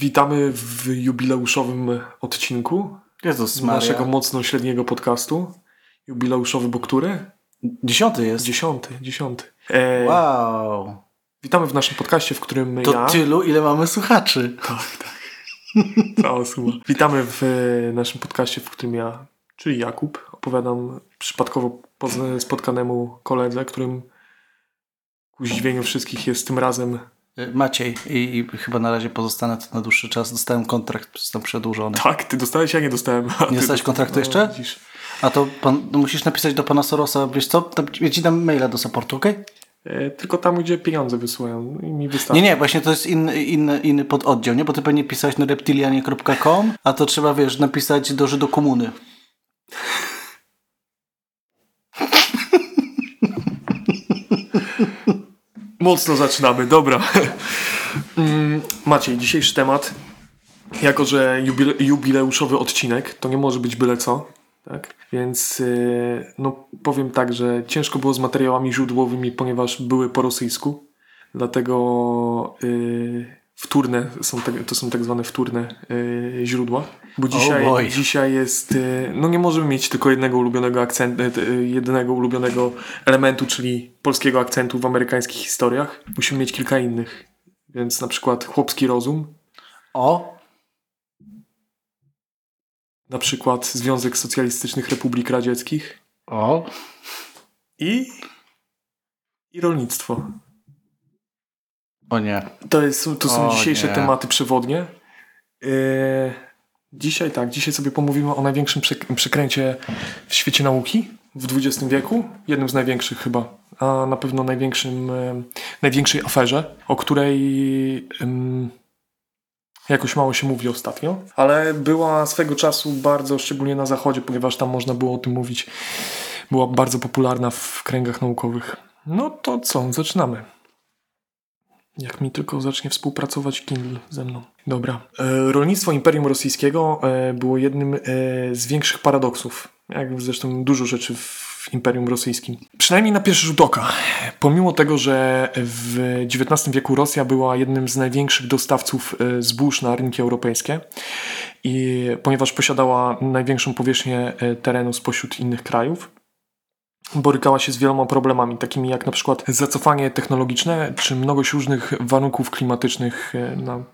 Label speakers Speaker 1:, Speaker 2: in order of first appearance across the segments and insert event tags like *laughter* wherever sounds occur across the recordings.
Speaker 1: Witamy w jubileuszowym odcinku
Speaker 2: Jezus Maria.
Speaker 1: naszego mocno średniego podcastu. Jubileuszowy, bo który?
Speaker 2: Dziesiąty jest.
Speaker 1: Dziesiąty, dziesiąty. E,
Speaker 2: Wow.
Speaker 1: Witamy w naszym podcaście, w którym
Speaker 2: To
Speaker 1: ja...
Speaker 2: tylu, ile mamy słuchaczy. *laughs*
Speaker 1: Cała suma. Witamy w e, naszym podcaście, w którym ja, czyli Jakub, opowiadam przypadkowo pozna- spotkanemu koledze, którym ku zdziwieniu wszystkich jest tym razem
Speaker 2: Maciej. I, I chyba na razie pozostanę tu na dłuższy czas. Dostałem kontrakt, został przedłużony.
Speaker 1: Tak, ty dostałeś, ja nie dostałem. Ty
Speaker 2: dostałeś kontraktu jeszcze?
Speaker 1: widzisz.
Speaker 2: A to pan, no musisz napisać do pana Sorosa, wiesz co? Tam, ja ci dam maila do supportu, okej?
Speaker 1: E, tylko tam, gdzie pieniądze wysyłają i mi wystarczy.
Speaker 2: Nie, nie, właśnie to jest inny, inny, inny pododdział, nie? Bo ty pewnie pisałeś na reptilianie.com, a to trzeba, wiesz, napisać do Żydo
Speaker 1: Mocno zaczynamy, dobra. *laughs* Mm, Maciej, dzisiejszy temat, jako że jubile, jubileuszowy odcinek, to nie może być byle co. Tak? Więc yy, no, powiem tak, że ciężko było z materiałami źródłowymi, ponieważ były po rosyjsku. Dlatego yy, wtórne są to są tak zwane wtórne yy, źródła. Bo dzisiaj,
Speaker 2: boy.
Speaker 1: dzisiaj jest. Yy, no nie możemy mieć tylko jednego ulubionego akcentu, yy, jednego ulubionego elementu, czyli polskiego akcentu w amerykańskich historiach. Musimy mieć kilka innych. Więc na przykład chłopski rozum,
Speaker 2: O,
Speaker 1: na przykład Związek Socjalistycznych Republik Radzieckich
Speaker 2: o.
Speaker 1: i, i rolnictwo.
Speaker 2: O nie.
Speaker 1: To, jest, to są
Speaker 2: O
Speaker 1: dzisiejsze
Speaker 2: nie.
Speaker 1: tematy przewodnie. Yy, dzisiaj tak, dzisiaj sobie pomówimy o największym przek- przekręcie w świecie nauki w XX wieku. Jednym z największych chyba, a na pewno największym, e, największej aferze, o której jakoś mało się mówi ostatnio, ale była swego czasu bardzo, szczególnie na zachodzie, ponieważ tam można było o tym mówić, była bardzo popularna w kręgach naukowych. No to co, zaczynamy. Jak mi tylko zacznie współpracować Kindle ze mną. Dobra. E, rolnictwo Imperium Rosyjskiego e, było jednym e, z większych paradoksów. Jak zresztą dużo rzeczy w Imperium Rosyjskim. Przynajmniej na pierwszy rzut oka. Pomimo tego, że w XIX wieku Rosja była jednym z największych dostawców zbóż na rynki europejskie i ponieważ posiadała największą powierzchnię terenu spośród innych krajów, borykała się z wieloma problemami, takimi jak na przykład zacofanie technologiczne, czy mnogość różnych warunków klimatycznych e, na,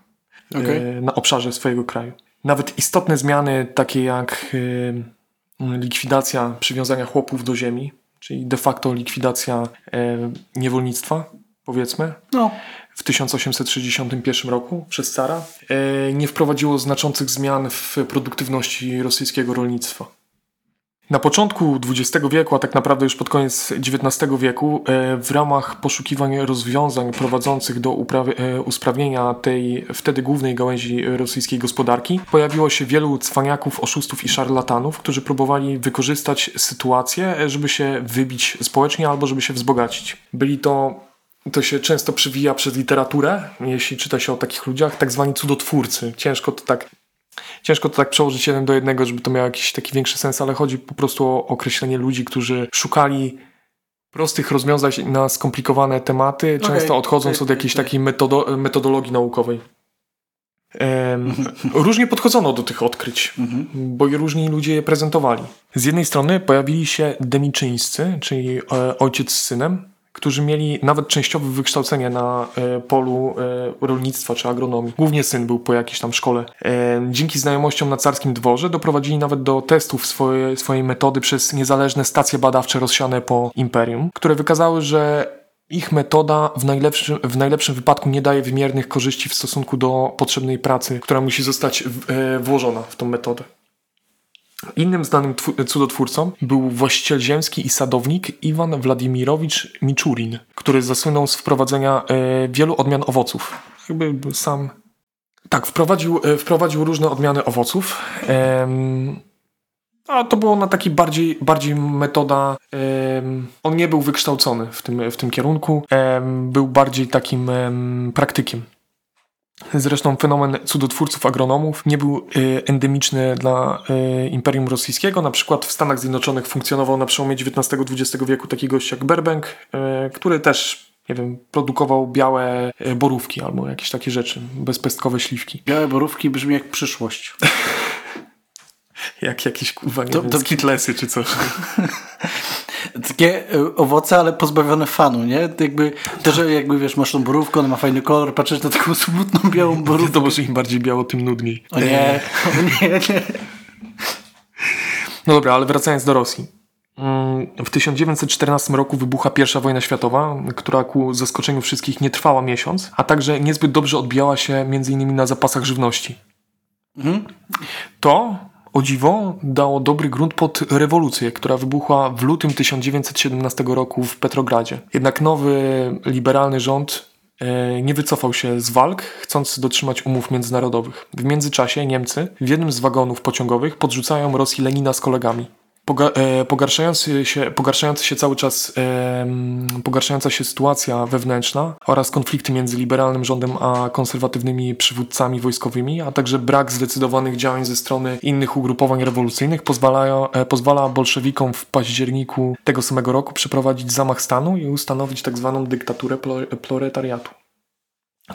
Speaker 1: e, na obszarze swojego kraju. Nawet istotne zmiany, takie jak e, likwidacja przywiązania chłopów do ziemi, czyli de facto likwidacja niewolnictwa, powiedzmy,
Speaker 2: No,
Speaker 1: w 1861 roku przez cara, nie wprowadziło znaczących zmian w produktywności rosyjskiego rolnictwa. Na początku XX wieku, a tak naprawdę już pod koniec XIX wieku, e, w ramach poszukiwań rozwiązań prowadzących do e, usprawnienia tej wtedy głównej gałęzi rosyjskiej gospodarki, pojawiło się wielu cwaniaków, oszustów i szarlatanów, którzy próbowali wykorzystać sytuację, e, żeby się wybić społecznie albo żeby się wzbogacić. Byli to to się często przywija przez literaturę, jeśli czyta się o takich ludziach, tak zwani cudotwórcy. Ciężko to tak, ciężko to tak przełożyć jeden do jednego, żeby to miało jakiś taki większy sens, ale chodzi po prostu o określenie ludzi, którzy szukali prostych rozwiązań na skomplikowane tematy,
Speaker 2: Okej,
Speaker 1: często odchodząc od jakiejś takiej metodo- metodologii naukowej. Em, *laughs* różnie podchodzono do tych odkryć, bo i różni ludzie je prezentowali. Z jednej strony pojawili się demiczyńscy, czyli e, ojciec z synem, którzy mieli nawet częściowe wykształcenie na e, polu e, rolnictwa czy agronomii. Głównie syn był po jakiejś tam szkole. E, dzięki znajomościom na carskim dworze doprowadzili nawet do testów swoje, swojej metody przez niezależne stacje badawcze rozsiane po imperium, które wykazały, że ich metoda w najlepszym, w najlepszym wypadku nie daje wymiernych korzyści w stosunku do potrzebnej pracy, która musi zostać włożona w tą metodę. Innym znanym cudotwórcą był właściciel ziemski i sadownik Iwan Władimirowicz Miczurin, który zasłynął z wprowadzenia e, wielu odmian owoców. Jakby sam. Tak, wprowadził, e, wprowadził różne odmiany owoców. Em, a to było na taki bardziej, bardziej metoda. on nie był wykształcony w tym, w tym kierunku. był bardziej takim em, praktykiem. Zresztą fenomen cudotwórców agronomów nie był e, endemiczny dla e, Imperium Rosyjskiego. Na przykład w Stanach Zjednoczonych funkcjonował na przełomie XIX-XX wieku taki gość jak Burbank, e, który też nie wiem, produkował białe borówki albo jakieś takie rzeczy, bezpestkowe śliwki.
Speaker 2: Białe borówki brzmi jak przyszłość. *laughs*
Speaker 1: jak jakieś kurwa, nie to, wiem, to... skitlesy czy coś.
Speaker 2: Takie e, owoce, ale pozbawione fanu, nie? Jakby, to, że jakby wiesz, masz tą borówkę, ona ma fajny kolor, patrzysz na taką *laughs* smutną białą *laughs* borówkę.
Speaker 1: To może im bardziej biało, tym nudniej.
Speaker 2: O nie, *laughs* o nie, nie.
Speaker 1: No dobra, ale wracając do Rosji. Mm, w 1914 roku wybucha I wojna światowa, która ku zaskoczeniu wszystkich nie trwała miesiąc, a także niezbyt dobrze odbijała się m.in. na zapasach żywności. Mhm. To, o dziwo, dało dobry grunt pod rewolucję, która wybuchła w lutym 1917 roku w Petrogradzie. Jednak nowy, liberalny rząd e, nie wycofał się z walk, chcąc dotrzymać umów międzynarodowych. W międzyczasie Niemcy w jednym z wagonów pociągowych podrzucają Rosji Lenina z kolegami. E, pogarszający się, pogarszający się cały czas pogarszająca się sytuacja wewnętrzna oraz konflikty między liberalnym rządem a konserwatywnymi przywódcami wojskowymi, a także brak zdecydowanych działań ze strony innych ugrupowań rewolucyjnych pozwala, e, pozwala bolszewikom w październiku tego samego roku przeprowadzić zamach stanu i ustanowić tzw. Tak dyktaturę proletariatu.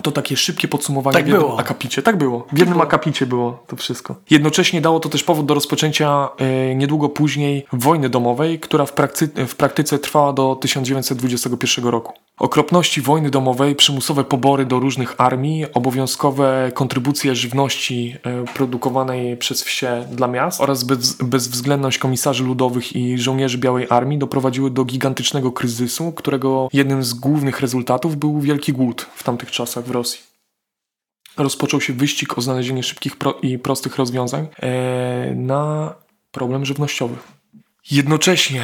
Speaker 1: To takie szybkie podsumowanie
Speaker 2: tak
Speaker 1: w jednym
Speaker 2: było.
Speaker 1: akapicie. Tak było. W jednym tak akapicie było to wszystko. Jednocześnie dało to też powód do rozpoczęcia e, niedługo później wojny domowej, która w, prakty w praktyce trwała do 1921 roku. Okropności wojny domowej, przymusowe pobory do różnych armii, obowiązkowe kontrybucje żywności e, produkowanej przez wsie dla miast oraz bez, bezwzględność komisarzy ludowych i żołnierzy Białej Armii doprowadziły do gigantycznego kryzysu, którego jednym z głównych rezultatów był wielki głód w tamtych czasach w Rosji. Rozpoczął się wyścig o znalezienie szybkich pro i prostych rozwiązań e, na problem żywnościowy. Jednocześnie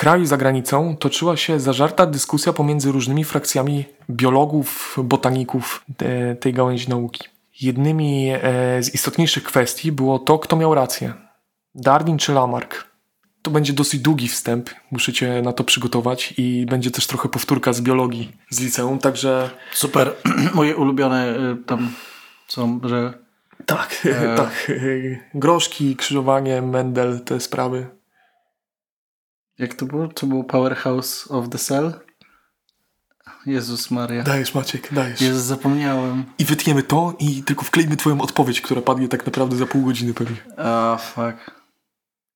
Speaker 1: kraju i za granicą toczyła się zażarta dyskusja pomiędzy różnymi frakcjami biologów, botaników te, tej gałęzi nauki. Jednymi e, z istotniejszych kwestii było to, kto miał rację. Darwin czy Lamarck. To będzie dosyć długi wstęp, muszę cię na to przygotować i będzie też trochę powtórka z biologii z liceum, także...
Speaker 2: Super, *clears throat* moje ulubione y, tam są, że...
Speaker 1: Tak, e... *laughs* tak. Groszki, krzyżowanie, Mendel, te sprawy.
Speaker 2: Jak to było? To był Powerhouse of the Cell? Jezus Maria.
Speaker 1: Dajesz Maciek, dajesz.
Speaker 2: Jezus, zapomniałem.
Speaker 1: I wytniemy to i tylko wklejmy twoją odpowiedź, która padnie tak naprawdę za pół godziny pewnie.
Speaker 2: A, oh, fuck.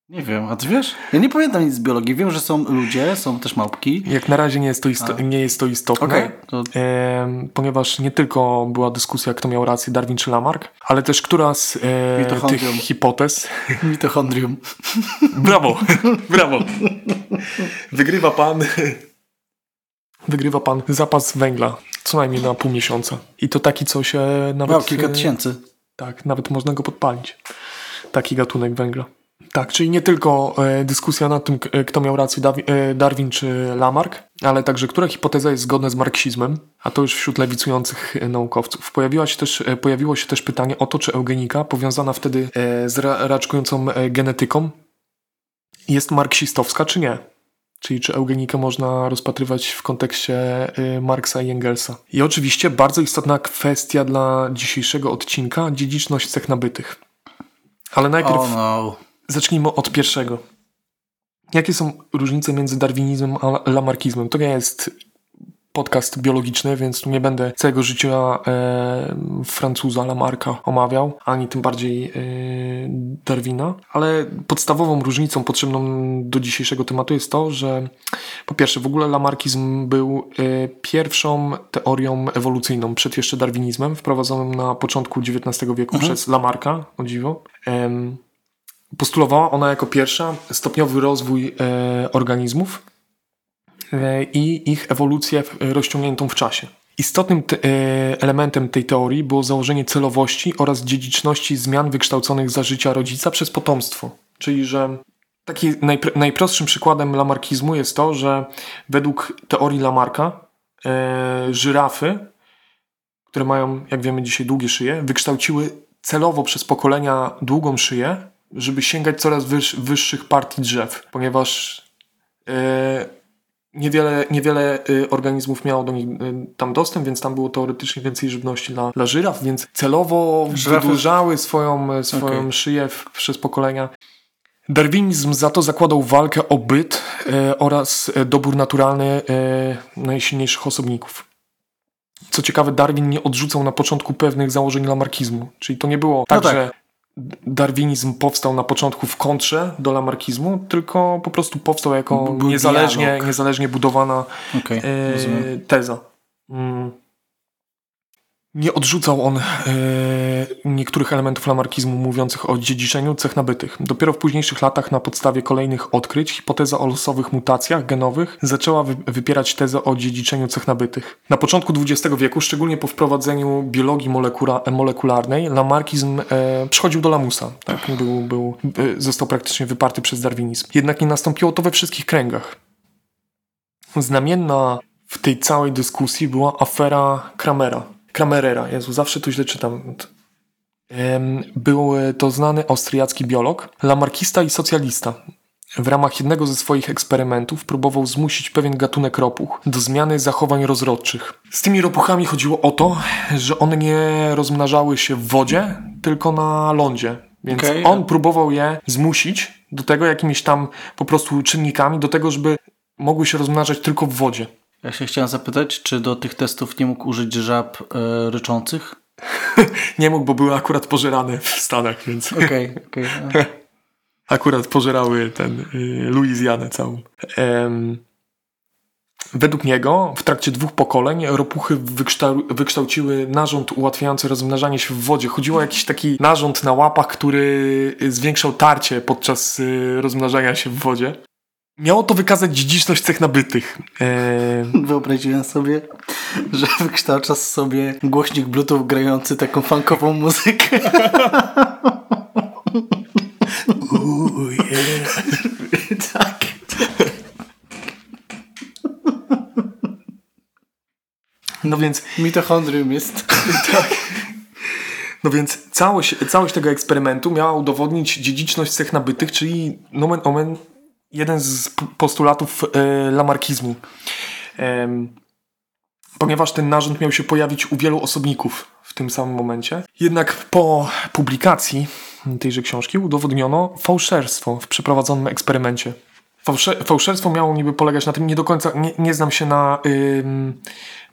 Speaker 2: Nie wiem, a ty wiesz? Ja nie pamiętam nic z biologii. Wiem, że są ludzie, są też małpki.
Speaker 1: Jak na razie nie jest to, isto nie jest to istotne, okay, to... e, ponieważ nie tylko była dyskusja, kto miał rację, Darwin czy Lamarck, ale też która z e, tych hipotez... *laughs*
Speaker 2: Mitochondrium.
Speaker 1: brawo, brawo. Wygrywa pan... Wygrywa pan zapas węgla, co najmniej na pół miesiąca. I to taki, co się nawet...
Speaker 2: Wow, kilka tysięcy.
Speaker 1: Tak, nawet można go podpalić. Taki gatunek węgla. Tak, czyli nie tylko e, dyskusja nad tym, e, kto miał rację, e, Darwin czy Lamarck, ale także która hipoteza jest zgodna z marksizmem, a to już wśród lewicujących naukowców. Pojawiła się też, pojawiło się też pytanie o to, czy eugenika, powiązana wtedy z raczkującą genetyką, jest marksistowska, czy nie. Czyli czy eugenikę można rozpatrywać w kontekście Marksa i Engelsa. I oczywiście bardzo istotna kwestia dla dzisiejszego odcinka, dziedziczność cech nabytych. Ale najpierw...
Speaker 2: Oh no.
Speaker 1: Zacznijmy od pierwszego. Jakie są różnice między darwinizmem a lamarkizmem? To nie jest podcast biologiczny, więc tu nie będę całego życia e, Francuza Lamarka omawiał, ani tym bardziej e, Darwina, ale podstawową różnicą potrzebną do dzisiejszego tematu jest to, że po pierwsze w ogóle lamarkizm był e, pierwszą teorią ewolucyjną przed jeszcze darwinizmem, wprowadzonym na początku XIX wieku mhm. przez Lamarka, o dziwo. Postulowała ona jako pierwsza stopniowy rozwój e, organizmów i ich ewolucję rozciągniętą w czasie. Istotnym te, e, elementem tej teorii było założenie celowości oraz dziedziczności zmian wykształconych za życia rodzica przez potomstwo. Czyli, że taki najpr najprostszym przykładem lamarkizmu jest to, że według teorii Lamarka e, żyrafy, które mają, jak wiemy dzisiaj, długie szyje, wykształciły celowo przez pokolenia długą szyję, żeby sięgać coraz wyż, wyższych partii drzew, ponieważ e, niewiele, niewiele e, organizmów miało do nich e, tam dostęp, więc tam było teoretycznie więcej żywności dla, dla żyraf, więc celowo Żyrafy. wydłużały swoją, swoją okay. szyję w, przez pokolenia. Darwinizm za to zakładał walkę o byt e, oraz dobór naturalny e, najsilniejszych osobników. Co ciekawe, Darwin nie odrzucał na początku pewnych założeń lamarkizmu. Czyli to nie było tak,
Speaker 2: tak.
Speaker 1: że darwinizm powstał na początku w kontrze do lamarkizmu, tylko po prostu powstał jako
Speaker 2: Był
Speaker 1: niezależnie,
Speaker 2: dialog.
Speaker 1: niezależnie budowana
Speaker 2: Okej,
Speaker 1: e, teza. Mm. Nie odrzucał on e, niektórych elementów lamarkizmu mówiących o dziedziczeniu cech nabytych. Dopiero w późniejszych latach na podstawie kolejnych odkryć hipoteza o losowych mutacjach genowych zaczęła wy, wypierać tezę o dziedziczeniu cech nabytych. Na początku XX wieku, szczególnie po wprowadzeniu biologii molekula, molekularnej, lamarkizm e, przychodził do lamusa. Tak? Był, był, e, został praktycznie wyparty przez darwinizm. Jednak nie nastąpiło to we wszystkich kręgach. Znamienna w tej całej dyskusji była afera Kramera. Kramerera, Jezu, zawsze tu źle czytam. Był e, to znany austriacki biolog, lamarkista i socjalista. W ramach jednego ze swoich eksperymentów próbował zmusić pewien gatunek ropuch do zmiany zachowań rozrodczych. Z tymi ropuchami chodziło o to, że one nie rozmnażały się w wodzie, tylko na lądzie. Więc
Speaker 2: Okej.
Speaker 1: on próbował je zmusić do tego jakimiś tam po prostu czynnikami, do tego, żeby mogły się rozmnażać tylko w wodzie.
Speaker 2: Ja się chciałem zapytać, czy do tych testów nie mógł użyć żab e, ryczących? *laughs*
Speaker 1: Nie mógł, bo były akurat pożerane w Stanach, więc
Speaker 2: Okej, okej. *laughs*
Speaker 1: akurat pożerały ten y, Luizjanę całą. Em, według niego w trakcie dwóch pokoleń ropuchy wykształ, wykształciły narząd ułatwiający rozmnażanie się w wodzie. Chodziło o jakiś taki narząd na łapach, który y, zwiększał tarcie podczas y, rozmnażania się w wodzie. Miało to wykazać dziedziczność cech nabytych. Em,
Speaker 2: Wyobraziłem sobie, że wykształcasz sobie głośnik bluetooth grający taką funkową muzykę. tak.
Speaker 1: no więc
Speaker 2: Mitochondrium jest.
Speaker 1: No więc całość, całość tego eksperymentu miała udowodnić dziedziczność cech nabytych, czyli nomen omen jeden z postulatów e, lamarkizmu. Ponieważ ten narząd miał się pojawić u wielu osobników w tym samym momencie. Jednak po publikacji tejże książki udowodniono fałszerstwo w przeprowadzonym eksperymencie. Fałsze, fałszerstwo miało niby polegać na tym, nie do końca, nie, nie znam się na ym,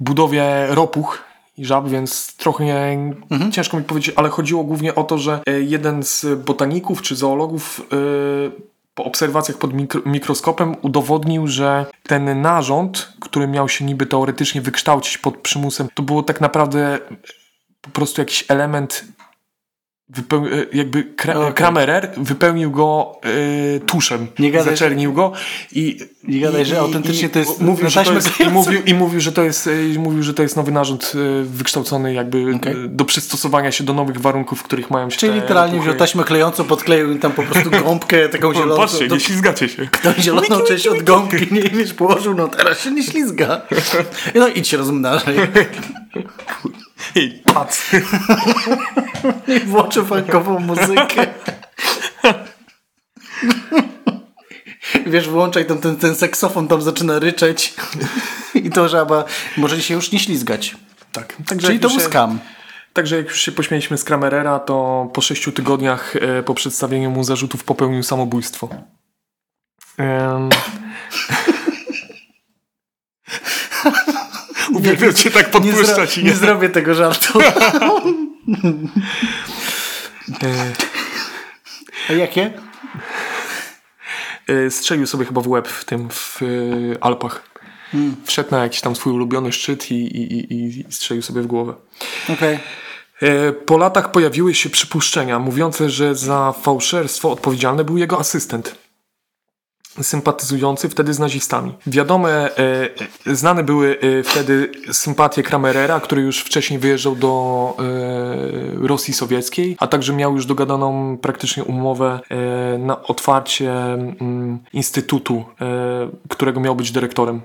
Speaker 1: budowie ropuch i żab, więc trochę nie, ciężko mi powiedzieć, ale chodziło głównie o to, że e, jeden z botaników czy zoologów e, po obserwacjach pod mikro, mikroskopem udowodnił, że ten narząd, który miał się niby teoretycznie wykształcić pod przymusem, to było tak naprawdę po prostu jakiś element wypeł- e, jakby kra-
Speaker 2: Okej.
Speaker 1: Kramerer wypełnił go e, tuszem,
Speaker 2: Nie gadaj,
Speaker 1: zaczernił go i
Speaker 2: Nie gadaj,
Speaker 1: i-
Speaker 2: że autentycznie
Speaker 1: i
Speaker 2: to jest
Speaker 1: mówił, że to jest, i, mówił, i mówił, że to jest e, mówił, że to jest nowy narząd wykształcony jakby e, do przystosowania się do nowych warunków, w których mają się
Speaker 2: Czyli
Speaker 1: te
Speaker 2: literalnie wziął taśmę klejącą, podkleił tam po prostu gąbkę *laughs* taką zieloną.
Speaker 1: Patrzcie,
Speaker 2: do,
Speaker 1: nie ślizgacie się. *laughs*
Speaker 2: tą zieloną część od gąbki, nie wiesz, położył, no teraz się nie ślizga. *laughs* No idź się rozmnażaj.
Speaker 1: Ej, patrz. *laughs*
Speaker 2: I włączy funkową muzykę. Wiesz, włączaj tam ten, ten seksofon, tam zaczyna ryczeć. I to żaba może się już nie ślizgać.
Speaker 1: Tak. Także
Speaker 2: Czyli to był
Speaker 1: się-
Speaker 2: skam.
Speaker 1: Także jak już się pośmieliśmy z Kramerera, to po sześciu tygodniach e, po przedstawieniu mu zarzutów popełnił samobójstwo. Um... *laughs* Uwielbiam *laughs* cię tak
Speaker 2: Nie,
Speaker 1: podpuszczać.
Speaker 2: zro-
Speaker 1: i
Speaker 2: nie zrobię tego żartu. *laughs*
Speaker 1: E,
Speaker 2: A jakie?
Speaker 1: e, Strzelił sobie chyba w łeb w tym, w e, Alpach. Wszedł na jakiś tam swój ulubiony szczyt i, i, i, i strzelił sobie w głowę.
Speaker 2: Okej.
Speaker 1: E, Po latach pojawiły się przypuszczenia mówiące, że za fałszerstwo odpowiedzialny był jego asystent. Sympatyzujący wtedy z nazistami. Wiadome, e, e, znane były e, wtedy sympatie Kramerera, który już wcześniej wyjeżdżał do e, Rosji Sowieckiej, a także miał już dogadaną praktycznie umowę e, na otwarcie mm, instytutu, e, którego miał być dyrektorem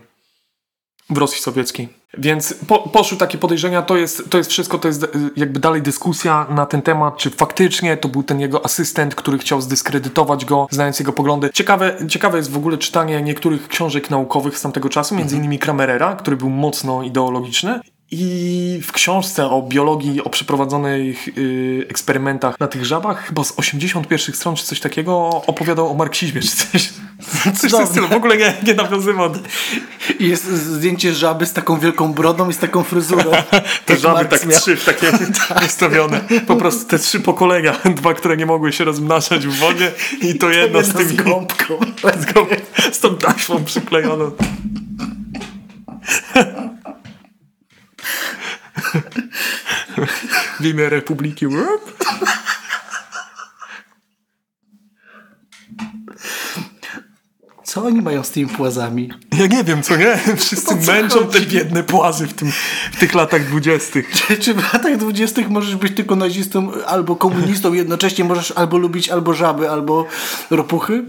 Speaker 1: w Rosji Sowieckiej. Więc po, poszły takie podejrzenia, to jest, to jest wszystko, to jest y, jakby dalej dyskusja na ten temat, czy faktycznie to był ten jego asystent, który chciał zdyskredytować go, znając jego poglądy. Ciekawe, ciekawe jest w ogóle czytanie niektórych książek naukowych z tamtego czasu, między innymi Kramerera, który był mocno ideologiczny I w książce o biologii, o przeprowadzonych y, eksperymentach na tych żabach, chyba z 81 stron czy coś takiego, opowiadał o marksizmie czy coś. Coś w tym stylu. W ogóle nie, nie nawiązywał.
Speaker 2: I jest zdjęcie żaby z taką wielką brodą i z taką fryzurą. *laughs*
Speaker 1: Te żaby
Speaker 2: Marx
Speaker 1: tak
Speaker 2: miał.
Speaker 1: trzy w takie *laughs* ustawione. Po prostu te trzy pokolenia. *laughs* Dwa, które nie mogły się rozmnażać w wodzie i to jedno z
Speaker 2: Jedna z gąbką.
Speaker 1: z, gą- z tą taśmą przyklejoną. W imię Republiki. Łup.
Speaker 2: Co oni mają z tymi płazami?
Speaker 1: Ja nie wiem, co nie? *laughs* Wszyscy
Speaker 2: co
Speaker 1: męczą te
Speaker 2: chodzi?
Speaker 1: biedne płazy w, tym, w tych latach dwudziestych.
Speaker 2: Czy, czy w latach dwudziestych możesz być tylko nazistą albo komunistą, jednocześnie możesz albo lubić albo żaby, albo ropuchy?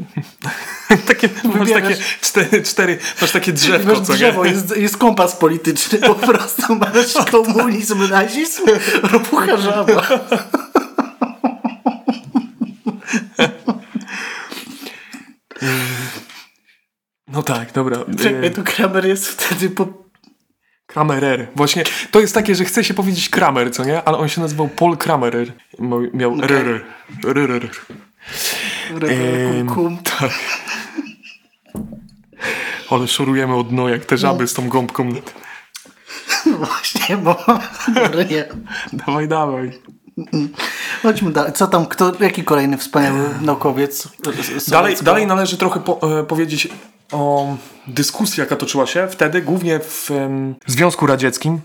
Speaker 2: *laughs*
Speaker 1: Takie, masz
Speaker 2: Wybierasz-
Speaker 1: takie cztery, cztery, masz takie drzewko,
Speaker 2: Masz drzewo,
Speaker 1: nie?
Speaker 2: jest, jest kompas polityczny, po *laughs* prostu masz komunizm, nazizm, ropucha żaba.
Speaker 1: No tak, dobra.
Speaker 2: Czekaj,
Speaker 1: E,
Speaker 2: tu Kramer jest wtedy po...
Speaker 1: Kramerer. Właśnie to jest takie, że chce się powiedzieć Kramer, co nie? Ale on się nazywał Paul Kramerer. Miał,
Speaker 2: Okej.
Speaker 1: RR. RR.
Speaker 2: Kum.
Speaker 1: Tak. Ale szorujemy od dno, jak te żaby z tą gąbką. *laughs*
Speaker 2: Właśnie, bo... *laughs*
Speaker 1: Dawaj, dawaj.
Speaker 2: Chodźmy dalej. Co tam, kto, jaki kolejny wspaniały naukowiec?
Speaker 1: Dalej, dalej należy trochę po, e, powiedzieć o dyskusji, jaka toczyła się wtedy, głównie w em, Związku Radzieckim,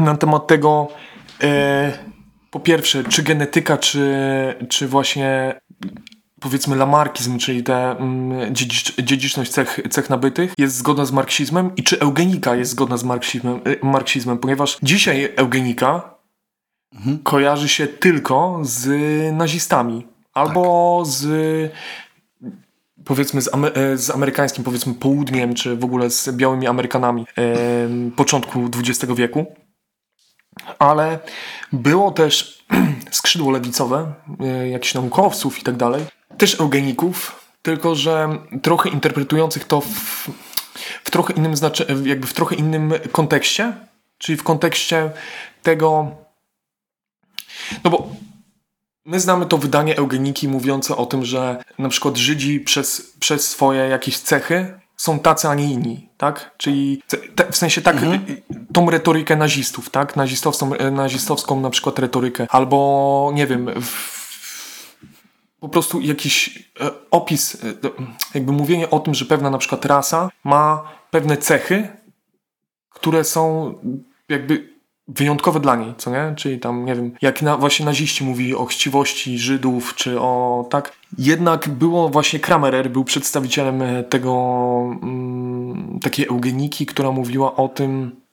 Speaker 1: na temat tego, e, po pierwsze, czy genetyka, czy, czy właśnie powiedzmy lamarkizm, czyli ta mm, dziedzic, dziedziczność cech, cech nabytych jest zgodna z marksizmem i czy eugenika jest zgodna z marksizmem, e, marksizmem ponieważ dzisiaj eugenika kojarzy się tylko z nazistami albo z powiedzmy z, Ame- e, z amerykańskim powiedzmy południem, czy w ogóle z białymi Amerykanami em, początku XX wieku. Ale było też *clears throat* skrzydło lewicowe, e, jakichś naukowców i tak dalej, też eugeników, tylko że trochę interpretujących to w, w trochę innym znaczy, jakby w trochę innym kontekście, czyli w kontekście tego, no bo My znamy to wydanie eugeniki mówiące o tym, że na przykład Żydzi przez, przez swoje jakieś cechy są tacy, a nie inni, tak? Czyli te, w sensie tak, y, tą retorykę nazistów, tak? Nazistowską, e, nazistowską na przykład retorykę, albo nie wiem, w, po prostu jakiś e, opis, e, jakby mówienie o tym, że pewna na przykład rasa ma pewne cechy, które są jakby wyjątkowe dla niej, co nie? Czyli tam, nie wiem, jak na, właśnie naziści mówili o chciwości Żydów, czy o tak. Jednak było właśnie Kramerer, był przedstawicielem e, tego, mm, takiej eugeniki, która mówiła o tym,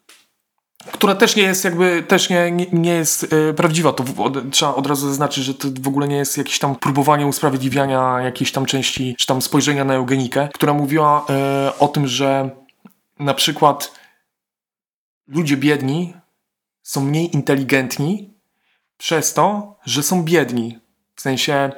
Speaker 1: która też nie jest jakby, też nie, nie, nie jest e, prawdziwa. To w, od, trzeba od razu zaznaczyć, że to w ogóle nie jest jakieś tam próbowanie usprawiedliwiania jakiejś tam części, czy tam spojrzenia na eugenikę, która mówiła e, o tym, że na przykład ludzie biedni są mniej inteligentni przez to, że są biedni. W sensie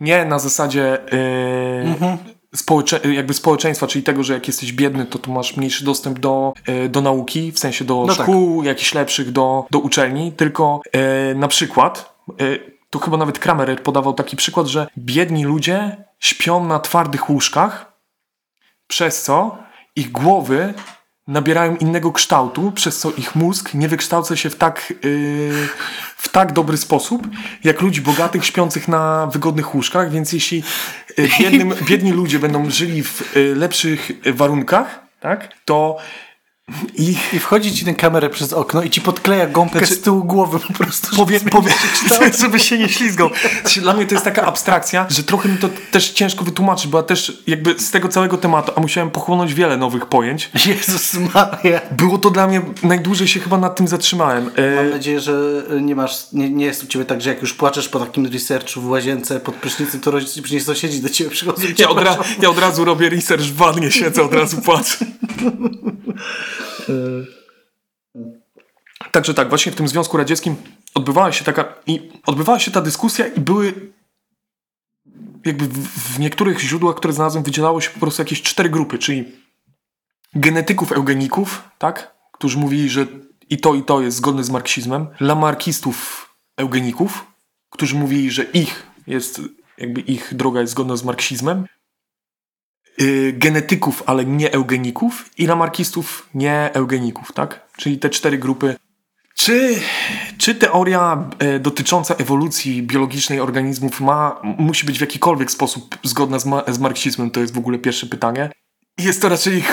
Speaker 1: nie na zasadzie yy, społecze- jakby społeczeństwa, czyli tego, że jak jesteś biedny, to tu masz mniejszy dostęp do, yy, do nauki, w sensie do
Speaker 2: No tak.
Speaker 1: szkół jakichś lepszych, do, do uczelni, tylko yy, na przykład, yy, tu chyba nawet Kramer podawał taki przykład, że biedni ludzie śpią na twardych łóżkach, przez co ich głowy nabierają innego kształtu, przez co ich mózg nie wykształca się w tak, yy, w tak dobry sposób, jak ludzi bogatych śpiących na wygodnych łóżkach, więc jeśli yy, biednym, biedni ludzie będą żyli w yy, lepszych warunkach, tak, to ich
Speaker 2: I wchodzi ci tę kamerę przez okno i ci podkleja gąbkę
Speaker 1: Znaczy-
Speaker 2: z tyłu głowy po prostu.
Speaker 1: powie,
Speaker 2: żeby
Speaker 1: powie, *laughs* żeby się nie ślizgał. Znaczy, Dla mnie to jest taka abstrakcja, że trochę mi to też ciężko wytłumaczyć, bo ja też jakby z tego całego tematu, a musiałem pochłonąć wiele nowych pojęć,
Speaker 2: Jezus Maria.
Speaker 1: było to dla mnie, najdłużej się chyba nad tym zatrzymałem. E,
Speaker 2: Mam nadzieję, że nie masz, nie, nie jest u ciebie tak, że jak już płaczesz po takim researchu w łazience pod prysznicem, to rodzice, sąsiedzi do ciebie przychodzą i
Speaker 1: Ja od, ja od razu robię research w wannie, siedzę, od razu płacę. Także tak, właśnie w tym Związku Radzieckim odbywała się taka i odbywała się ta dyskusja i były jakby w, niektórych źródłach, które znalazłem, wydzielało się po prostu jakieś cztery grupy, czyli genetyków, eugeników, tak? którzy mówili, że i to, i to jest zgodne z marksizmem, lamarkistów, eugeników, którzy mówili, że ich jest, jakby ich droga jest zgodna z marksizmem, genetyków, ale nie eugeników i lamarkistów, nie eugeników, tak? Czyli te cztery grupy. Czy, czy teoria e, dotycząca ewolucji biologicznej organizmów ma, musi być w jakikolwiek sposób zgodna z, ma, z marksizmem? To jest w ogóle pierwsze pytanie. Jest to raczej,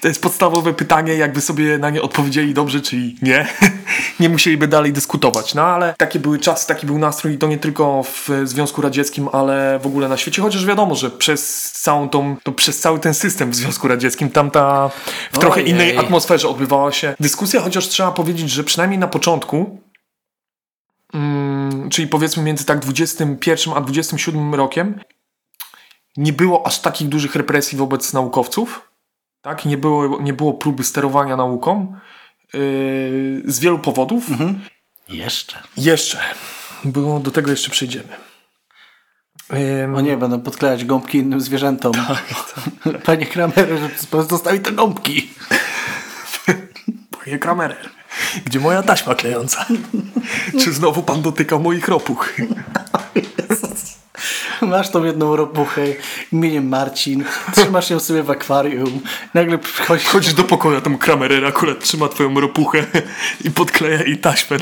Speaker 1: to jest podstawowe pytanie, jakby sobie na nie odpowiedzieli dobrze, czyli nie. *laughs* nie musieliby dalej dyskutować. No ale takie były czasy, taki był nastrój i to nie tylko w Związku Radzieckim, ale w ogóle na świecie, chociaż wiadomo, że przez całą tą, to przez cały ten system w Związku Radzieckim tamta w trochę
Speaker 2: Ojej.
Speaker 1: innej atmosferze odbywała się dyskusja, chociaż trzeba powiedzieć, że przynajmniej na początku mm, czyli powiedzmy między tak 21 a 27 rokiem nie było aż takich dużych represji wobec naukowców, tak? Nie było, nie było próby sterowania nauką yy, z wielu powodów.
Speaker 2: Jeszcze.
Speaker 1: Jeszcze. Było, do tego jeszcze przejdziemy. Ym,
Speaker 2: O nie, będą podklejać gąbki innym zwierzętom. *laughs* Panie Kramer, zostawi te gąbki.
Speaker 1: Panie Kramerer, gdzie moja taśma klejąca? Czy znowu pan dotyka moich ropuch? *laughs* *laughs*
Speaker 2: Masz tą jedną ropuchę imieniem Marcin, trzymasz ją sobie w akwarium, nagle przychodzi...
Speaker 1: Chodzisz do pokoju, a tam Kramerer akurat trzyma twoją ropuchę i podkleja jej taśmę.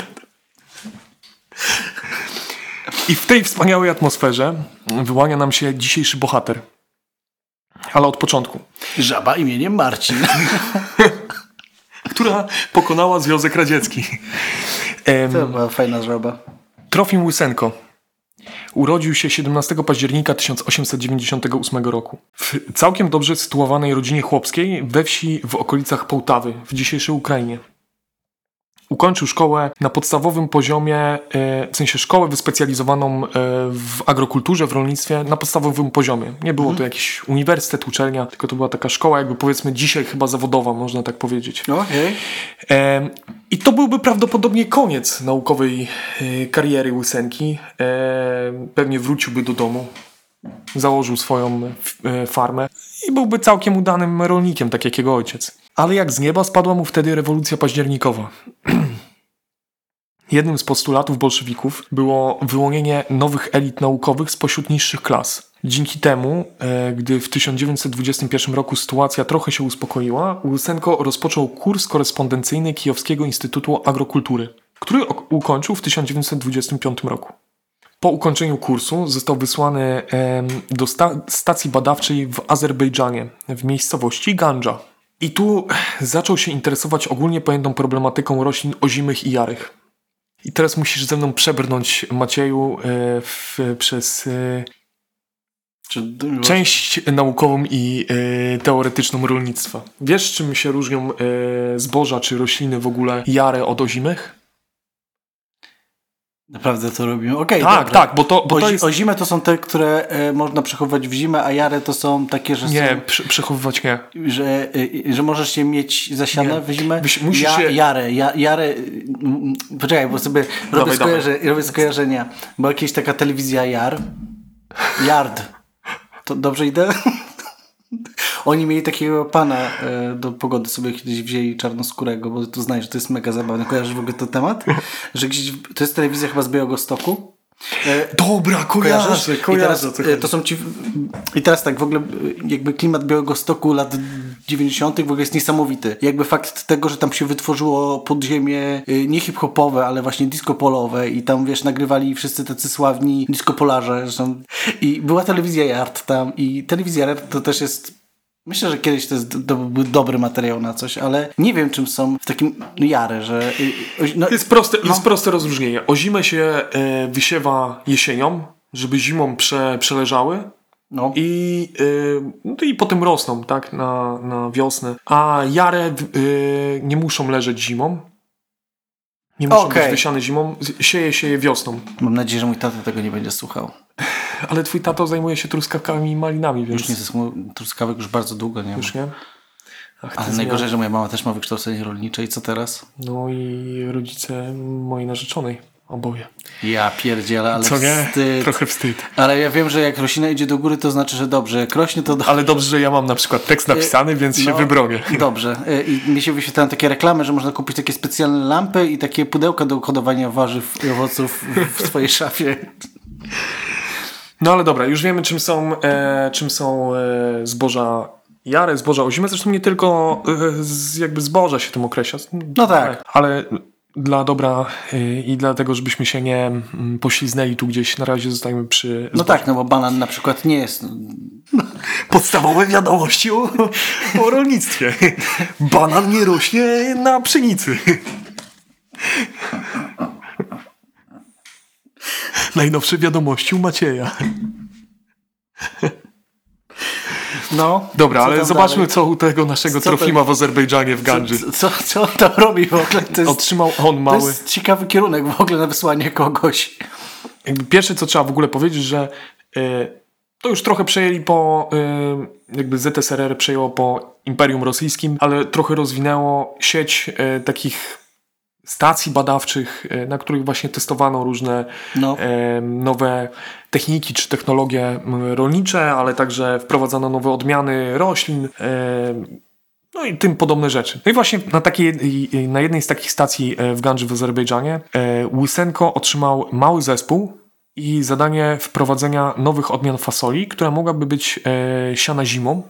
Speaker 1: I w tej wspaniałej atmosferze wyłania nam się dzisiejszy bohater. Ale od początku.
Speaker 2: Żaba imieniem Marcin. *laughs*
Speaker 1: Która pokonała Związek Radziecki.
Speaker 2: To była fajna żaba.
Speaker 1: Trofim Łysenko urodził się 17 października 1898 roku w całkiem dobrze sytuowanej rodzinie chłopskiej we wsi w okolicach Połtawy w dzisiejszej Ukrainie. Ukończył szkołę na podstawowym poziomie, e, w sensie szkołę wyspecjalizowaną e, w agrokulturze, w rolnictwie na podstawowym poziomie. Nie było to jakiś uniwersytet, uczelnia, tylko to była taka szkoła, jakby powiedzmy dzisiaj chyba zawodowa, można tak powiedzieć.
Speaker 2: Okej.
Speaker 1: E, I to byłby prawdopodobnie koniec naukowej kariery Łysenki. Pewnie wróciłby do domu, założył swoją f- e, farmę i byłby całkiem udanym rolnikiem, tak jak jego ojciec. Ale jak z nieba spadła mu wtedy rewolucja październikowa. *clears throat* Jednym z postulatów bolszewików było wyłonienie nowych elit naukowych spośród niższych klas. Dzięki temu, e, gdy w 1921 roku sytuacja trochę się uspokoiła, Łysenko rozpoczął kurs korespondencyjny Kijowskiego Instytutu Agrokultury, który ukończył w 1925 roku. Po ukończeniu kursu został wysłany do sta- stacji badawczej w Azerbejdżanie, w miejscowości Gandża. I tu zaczął się interesować ogólnie pojętą problematyką roślin ozimych i jarych. I teraz musisz ze mną przebrnąć, Macieju, e, w, przez e, część naukową i e, teoretyczną rolnictwa. Wiesz, czym się różnią e, zboża czy rośliny w ogóle jare od ozimych?
Speaker 2: Naprawdę to robimy? Okej,
Speaker 1: Tak,
Speaker 2: dobra.
Speaker 1: tak, bo to, bo
Speaker 2: o,
Speaker 1: to jest...
Speaker 2: o zimę to są te, które e, można przechowywać w zimę, a jare to są takie, że
Speaker 1: Nie,
Speaker 2: są...
Speaker 1: prze- przechowywać nie.
Speaker 2: że, y, że możesz je mieć zasiane
Speaker 1: Nie.
Speaker 2: w zimę.
Speaker 1: Byś- musisz
Speaker 2: ja,
Speaker 1: się-
Speaker 2: Jarę, ja, jarę, poczekaj, bo sobie robię,
Speaker 1: Dawaj,
Speaker 2: skojarze, robię skojarzenia. Była jakaś taka telewizja Jar, Yard. To dobrze idę? Oni mieli takiego pana e, do pogody sobie kiedyś wzięli czarnoskórego, bo tu że to jest mega zabawne. Kojarzysz w ogóle ten temat? *laughs* Że gdzieś, to jest telewizja chyba z Białegostoku. E,
Speaker 1: Dobra, kojarzę,
Speaker 2: I
Speaker 1: kojarzę.
Speaker 2: teraz,
Speaker 1: o co
Speaker 2: e, to są ci. I teraz tak, w ogóle jakby klimat Białego Stoku lat 90. w ogóle jest niesamowity. Jakby fakt tego, że tam się wytworzyło podziemie nie hip-hopowe, ale właśnie disco polowe i tam wiesz, nagrywali wszyscy tacy sławni disco polarze. Zresztą. I była telewizja Yard tam i telewizja Yard to też jest Myślę, że kiedyś to jest do, był dobry materiał na coś, ale nie wiem czym są w takim no, że y, y, no,
Speaker 1: Jest proste,
Speaker 2: no.
Speaker 1: jest proste rozróżnienie. O zimę się e, wysiewa jesienią, żeby zimą prze, przeleżały
Speaker 2: no.
Speaker 1: i, e, no i potem rosną tak, na, na wiosnę. A jare e, nie muszą leżeć zimą. Nie muszą
Speaker 2: Okej.
Speaker 1: być wysiane zimą. Sieje się je wiosną.
Speaker 2: Mam nadzieję, że mój tata tego nie będzie słuchał.
Speaker 1: Ale twój tato zajmuje się truskawkami i malinami, więc
Speaker 2: Już nie truskawek już bardzo długo nie ma.
Speaker 1: już nie. Ach,
Speaker 2: Ale najgorzej, że moja mama też ma wykształcenie rolnicze i co teraz?
Speaker 1: No i rodzice mojej narzeczonej. Oboje.
Speaker 2: Ja pierdzielę, ale
Speaker 1: Co nie?
Speaker 2: wstyd.
Speaker 1: Trochę wstyd.
Speaker 2: Ale ja wiem, że jak roślina idzie do góry, to znaczy, że dobrze. Jak rośnie, to... Do...
Speaker 1: Ale dobrze, że ja mam na przykład tekst napisany, więc się
Speaker 2: No,
Speaker 1: wybronię.
Speaker 2: Dobrze. Y, I mi się wyświetlają takie reklamy, że można kupić takie specjalne lampy i takie pudełka do kodowania warzyw i owoców w swojej szafie.
Speaker 1: No ale dobra, już wiemy czym są, e, czym są e, zboża jare, zboża ozime. Zresztą nie tylko e, z, jakby zboża się tym określa.
Speaker 2: No tak.
Speaker 1: Ale dla dobra e, i dlatego, żebyśmy się nie mm, pośliznęli tu gdzieś, na razie zostajemy przy
Speaker 2: No tak, no bo banan na przykład nie jest... *laughs*
Speaker 1: podstawowe wiadomości o, o rolnictwie. Banan nie rośnie na pszenicy. Najnowsze wiadomości u Macieja.
Speaker 2: No.
Speaker 1: Dobra, ale zobaczmy,
Speaker 2: dalej?
Speaker 1: co u tego naszego
Speaker 2: Co
Speaker 1: Trofima w Azerbejdżanie w Gandży.
Speaker 2: Co, co, co on tam robi w ogóle? To jest,
Speaker 1: Otrzymał on
Speaker 2: to
Speaker 1: mały.
Speaker 2: jest ciekawy kierunek w ogóle na wysłanie kogoś.
Speaker 1: Jakby pierwsze, co trzeba w ogóle powiedzieć, że e, to już trochę przejęli po. e, jakby ZSRR przejęło po Imperium Rosyjskim, ale trochę rozwinęło sieć e, takich stacji badawczych, e, na których właśnie testowano różne
Speaker 2: No.
Speaker 1: e, nowe techniki czy technologie rolnicze, ale także wprowadzano nowe odmiany roślin. e, No i tym podobne rzeczy. No i właśnie na, takiej, na jednej z takich stacji w Gandży w Azerbejdżanie Łysenko otrzymał mały zespół i zadanie wprowadzenia nowych odmian fasoli, która mogłaby być siana zimą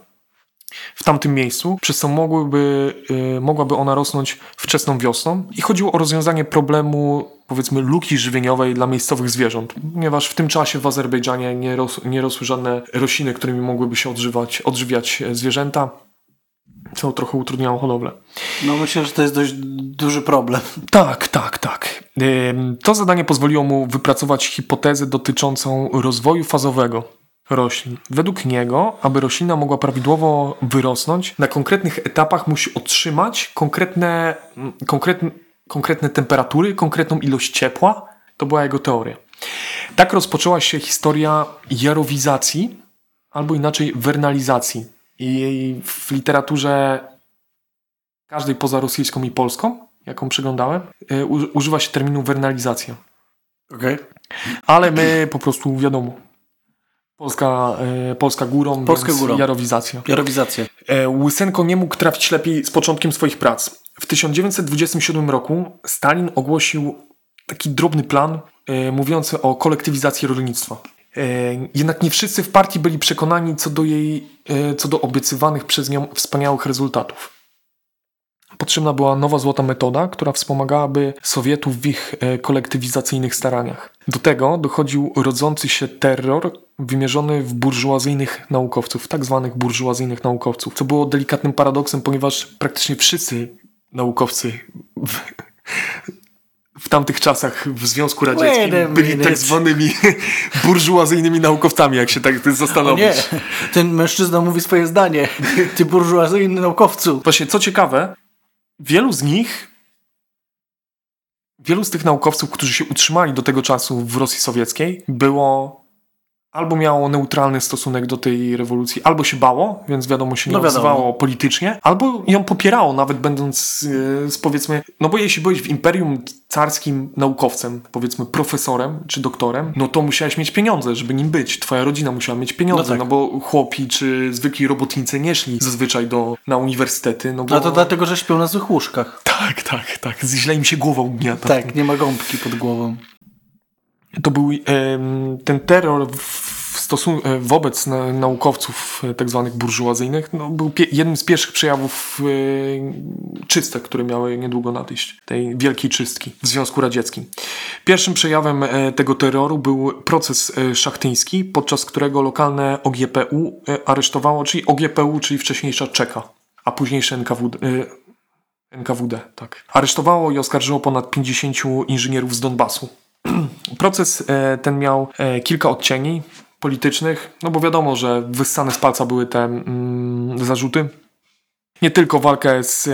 Speaker 1: w tamtym miejscu, przez co mogłyby, e, mogłaby ona rosnąć wczesną wiosną. I chodziło o rozwiązanie problemu, powiedzmy, luki żywieniowej dla miejscowych zwierząt, ponieważ w tym czasie w Azerbejdżanie nie, ros, nie rosły żadne rośliny, którymi mogłyby się odżywać, odżywiać e, zwierzęta, co trochę utrudniało hodowlę.
Speaker 2: No myślę, że to jest dość duży problem.
Speaker 1: Tak, tak, tak. To zadanie pozwoliło mu wypracować hipotezę dotyczącą rozwoju fazowego roślin. Według niego, aby roślina mogła prawidłowo wyrosnąć, na konkretnych etapach musi otrzymać konkretne, mm, konkretne, konkretne temperatury, konkretną ilość ciepła. To była jego teoria. Tak rozpoczęła się historia jarowizacji, albo inaczej wernalizacji. I w literaturze każdej poza rosyjską i polską, jaką przeglądałem, y, używa się terminu wernalizacja.
Speaker 2: Okej.
Speaker 1: Ale my po prostu wiadomo. Polska, y, Polska górą,
Speaker 2: Polska górą.
Speaker 1: jarowizacja.
Speaker 2: Jarowizacja.
Speaker 1: E, Łysenko nie mógł trafić lepiej z początkiem swoich prac. W 1927 roku Stalin ogłosił taki drobny plan e, mówiący o kolektywizacji rolnictwa. E, jednak nie wszyscy w partii byli przekonani co do jej, e, co do obiecywanych przez nią wspaniałych rezultatów. Potrzebna była nowa złota metoda, która wspomagałaby Sowietów w ich e, kolektywizacyjnych staraniach. Do tego dochodził rodzący się terror wymierzony w burżuazyjnych naukowców, tak zwanych burżuazyjnych naukowców, co było delikatnym paradoksem, ponieważ praktycznie wszyscy naukowcy w, w tamtych czasach w Związku Radzieckim byli tak zwanymi *laughs* burżuazyjnymi naukowcami, jak się tak zastanowić.
Speaker 2: Nie, ten mężczyzna mówi swoje zdanie. Ty burżuazyjny naukowcu.
Speaker 1: Właśnie, co ciekawe, wielu z nich, wielu z tych naukowców, którzy się utrzymali do tego czasu w Rosji Sowieckiej, było albo miało neutralny stosunek do tej rewolucji, albo się bało, więc wiadomo się nie
Speaker 2: No
Speaker 1: odzywało politycznie, albo ją popierało, nawet będąc z powiedzmy, no bo jeśli byłeś w imperium carskim naukowcem, powiedzmy profesorem czy doktorem, no to musiałeś mieć pieniądze, żeby nim być. Twoja rodzina musiała mieć pieniądze,
Speaker 2: No
Speaker 1: no,
Speaker 2: tak.
Speaker 1: bo chłopi czy zwykli robotnicy nie szli zazwyczaj do, na uniwersytety, no bo...
Speaker 2: A to dlatego, że śpią na złych łóżkach.
Speaker 1: Tak, tak, tak. Źle im się głowa ugniata.
Speaker 2: Tak, nie ma gąbki pod głową.
Speaker 1: To był ten terror w stosunku wobec na, naukowców e, tak zwanych burżuazyjnych, no, był jednym z pierwszych przejawów e, czystek, które miały niedługo nadejść, tej wielkiej czystki w Związku Radzieckim. Pierwszym przejawem e, tego terroru był proces e, szachtyński, podczas którego lokalne OGPU e, aresztowało, czyli OGPU, czyli wcześniejsza Czeka, a późniejsze NKWD, e, NKWD, tak. Aresztowało i oskarżyło ponad 50 inżynierów z Donbasu. *clears throat* Proces e, ten miał e, kilka odcieni politycznych, no bo wiadomo, że wyssane z palca były te mm, zarzuty. Nie tylko walkę z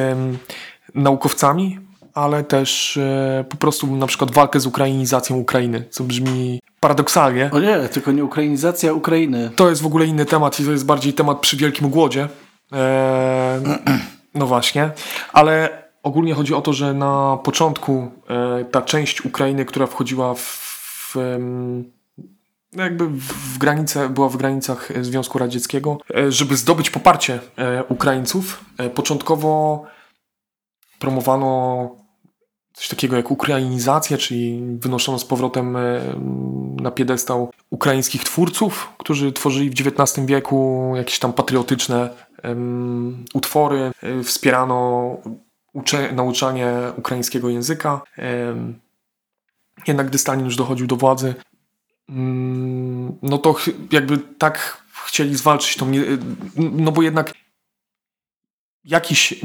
Speaker 1: naukowcami, ale też e, po prostu na przykład walkę z ukrainizacją Ukrainy, co brzmi paradoksalnie.
Speaker 2: O nie, tylko nie ukrainizacja Ukrainy.
Speaker 1: To jest w ogóle inny temat i to jest bardziej temat przy Wielkim Głodzie. Eee, no właśnie. Ale ogólnie chodzi o to, że na początku e, ta część Ukrainy, która wchodziła w, w no jakby w granice, była w granicach Związku Radzieckiego, e, żeby zdobyć poparcie e, Ukraińców. Początkowo promowano coś takiego jak ukrainizacja, czyli wynoszono z powrotem na piedestał ukraińskich twórców, którzy tworzyli w XIX wieku jakieś tam patriotyczne utwory. Wspierano ucze- nauczanie ukraińskiego języka. Jednak gdy Stalin już dochodził do władzy, Mm, no to jakby tak chcieli zwalczyć tą, no bo jednak jakiś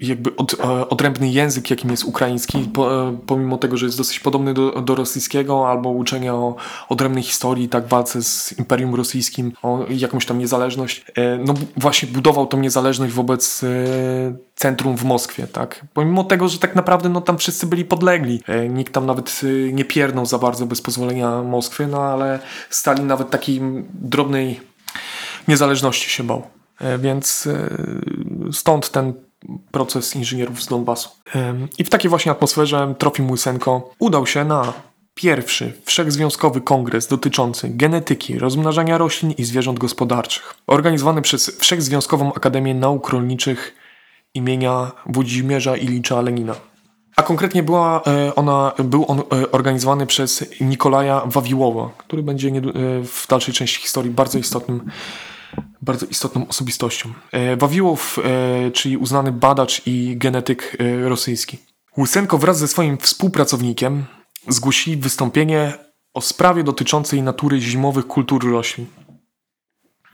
Speaker 1: jakby od, e, odrębny język, jakim jest ukraiński, e, pomimo tego, że jest dosyć podobny do, do rosyjskiego, albo uczenie o odrębnej historii, tak walce z Imperium Rosyjskim, o jakąś tam niezależność, e, no właśnie budował tą niezależność wobec centrum w Moskwie, tak? Pomimo tego, że tak naprawdę no tam wszyscy byli podlegli. Nikt tam nawet nie piernął za bardzo bez pozwolenia Moskwy, no ale Stalin nawet takiej drobnej niezależności się bał. E, więc e, stąd ten proces inżynierów z Donbasu. E, I w takiej właśnie atmosferze Trofim Łysenko udał się na pierwszy wszechzwiązkowy kongres dotyczący genetyki, rozmnażania roślin i zwierząt gospodarczych, organizowany przez Wszechzwiązkową Akademię Nauk Rolniczych imienia Włodzimierza Ilicza Lenina. A konkretnie była ona, był on organizowany przez Nikolaja Wawiłowa, który będzie w dalszej części historii bardzo istotnym bardzo istotną osobistością. E, Wawiłow, e, czyli uznany badacz i genetyk e, rosyjski. Łysenko wraz ze swoim współpracownikiem zgłosili wystąpienie o sprawie dotyczącej natury zimowych kultur roślin.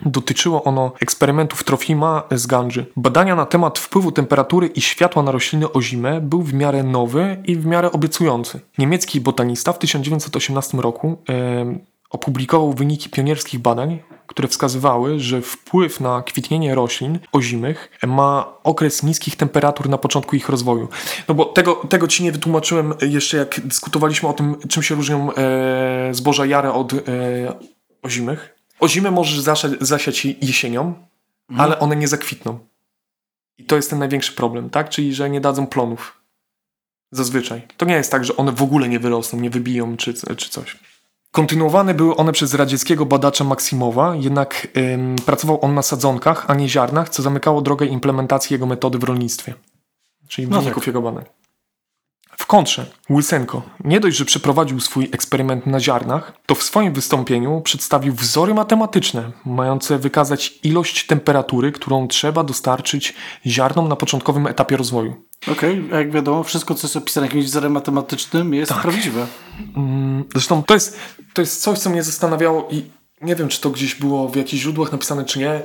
Speaker 1: Dotyczyło ono eksperymentów Trofima z Ganży. Badania na temat wpływu temperatury i światła na rośliny o zimę był w miarę nowy i w miarę obiecujący. Niemiecki botanista w 1918 roku opublikował wyniki pionierskich badań, które wskazywały, że wpływ na kwitnienie roślin ozimych ma okres niskich temperatur na początku ich rozwoju. No bo tego, tego ci nie wytłumaczyłem jeszcze, jak dyskutowaliśmy o tym, czym się różnią e, zboża jare od e, ozimych. Ozimy możesz zasiać, zasiać jesienią, mhm. ale one nie zakwitną. I to jest ten największy problem, tak? Czyli, że nie dadzą plonów. Zazwyczaj. To nie jest tak, że one w ogóle nie wyrosną, nie wybiją czy, czy coś. Kontynuowane były one przez radzieckiego badacza Maksimowa, jednak ym, pracował on na sadzonkach, a nie ziarnach, co zamykało drogę implementacji jego metody w rolnictwie. Czyli no wyników tak. jego badań. W kontrze, Łysenko nie dość, że przeprowadził swój eksperyment na ziarnach, to w swoim wystąpieniu przedstawił wzory matematyczne, mające wykazać ilość temperatury, którą trzeba dostarczyć ziarnom na początkowym etapie rozwoju.
Speaker 2: Okej, okay, jak wiadomo, wszystko, co jest opisane jakimś wzorem matematycznym jest tak. prawdziwe.
Speaker 1: Mm, zresztą to jest, to jest coś, co mnie zastanawiało i nie wiem, czy to gdzieś było w jakichś źródłach napisane, czy nie. Eee,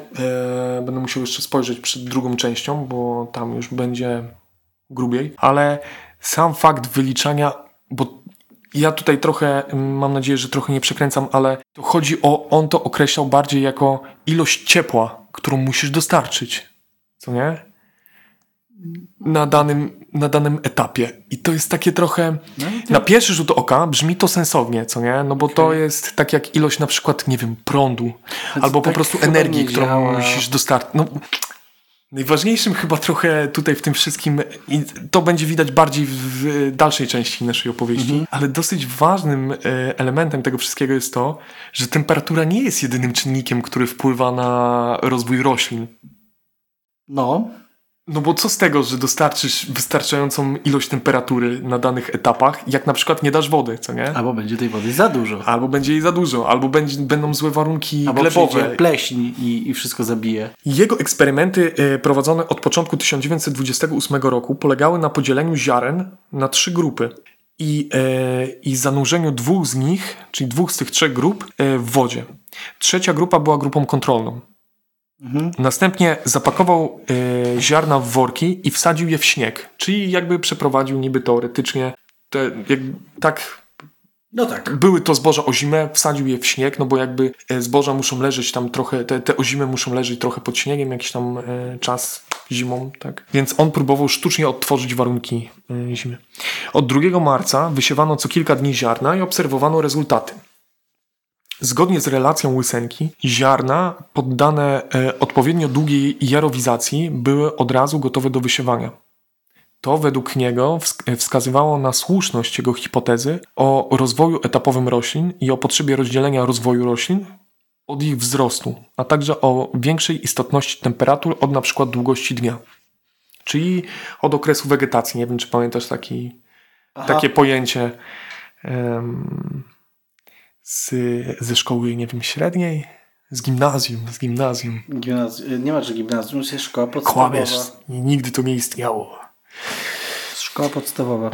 Speaker 1: będę musiał jeszcze spojrzeć przed drugą częścią, bo tam już będzie grubiej. Ale sam fakt wyliczania, bo ja tutaj trochę, mm, mam nadzieję, że trochę nie przekręcam, ale to chodzi o, on to określał bardziej jako ilość ciepła, którą musisz dostarczyć. Co nie? na danym, na danym etapie. I to jest takie trochę. No. Na pierwszy rzut oka brzmi to sensownie, co nie? No bo okay. to jest tak jak ilość na przykład, nie wiem, prądu, albo tak po prostu energii, którą musisz dostarczyć. No, najważniejszym chyba trochę tutaj w tym wszystkim, i to będzie widać bardziej w dalszej części naszej opowieści, -hmm. ale dosyć ważnym e, elementem tego wszystkiego jest to, że temperatura nie jest jedynym czynnikiem, który wpływa na rozwój roślin.
Speaker 2: No.
Speaker 1: No bo co z tego, że dostarczysz wystarczającą ilość temperatury na danych etapach, jak na przykład nie dasz wody, co nie?
Speaker 2: Albo będzie tej wody za dużo.
Speaker 1: Albo będzie jej za dużo, albo będzie, będą złe warunki albo glebowe.
Speaker 2: Albo pleśń i, i wszystko zabije.
Speaker 1: Jego eksperymenty e, prowadzone od początku 1928 roku polegały na podzieleniu ziaren na trzy grupy i, e, i zanurzeniu dwóch z nich, czyli dwóch z tych trzech grup e, w wodzie. Trzecia grupa była grupą kontrolną. Mhm. Następnie zapakował y, ziarna w worki i wsadził je w śnieg. Czyli jakby przeprowadził niby teoretycznie te, jak, tak
Speaker 2: no tak.
Speaker 1: Były to zboża ozime, wsadził je w śnieg, no bo jakby e, zboża muszą leżeć tam trochę, te, te ozime muszą leżeć trochę pod śniegiem jakiś tam e, czas zimą, tak. Więc on próbował sztucznie odtworzyć warunki e, zimy. Od 2 marca wysiewano co kilka dni ziarna i obserwowano rezultaty. Zgodnie z relacją Łysenki, ziarna poddane e, odpowiednio długiej jarowizacji były od razu gotowe do wysiewania. To według niego wskazywało na słuszność jego hipotezy o rozwoju etapowym roślin i o potrzebie rozdzielenia rozwoju roślin od ich wzrostu, a także o większej istotności temperatur od na przykład długości dnia. Czyli od okresu wegetacji. Nie wiem, czy pamiętasz taki, takie pojęcie um, z, ze szkoły, nie wiem, średniej? Z gimnazjum, z gimnazjum.
Speaker 2: Gimnazjum. Nie ma, że gimnazjum, jest szkoła podstawowa.
Speaker 1: Kłamiesz, nigdy to nie istniało.
Speaker 2: Szkoła podstawowa.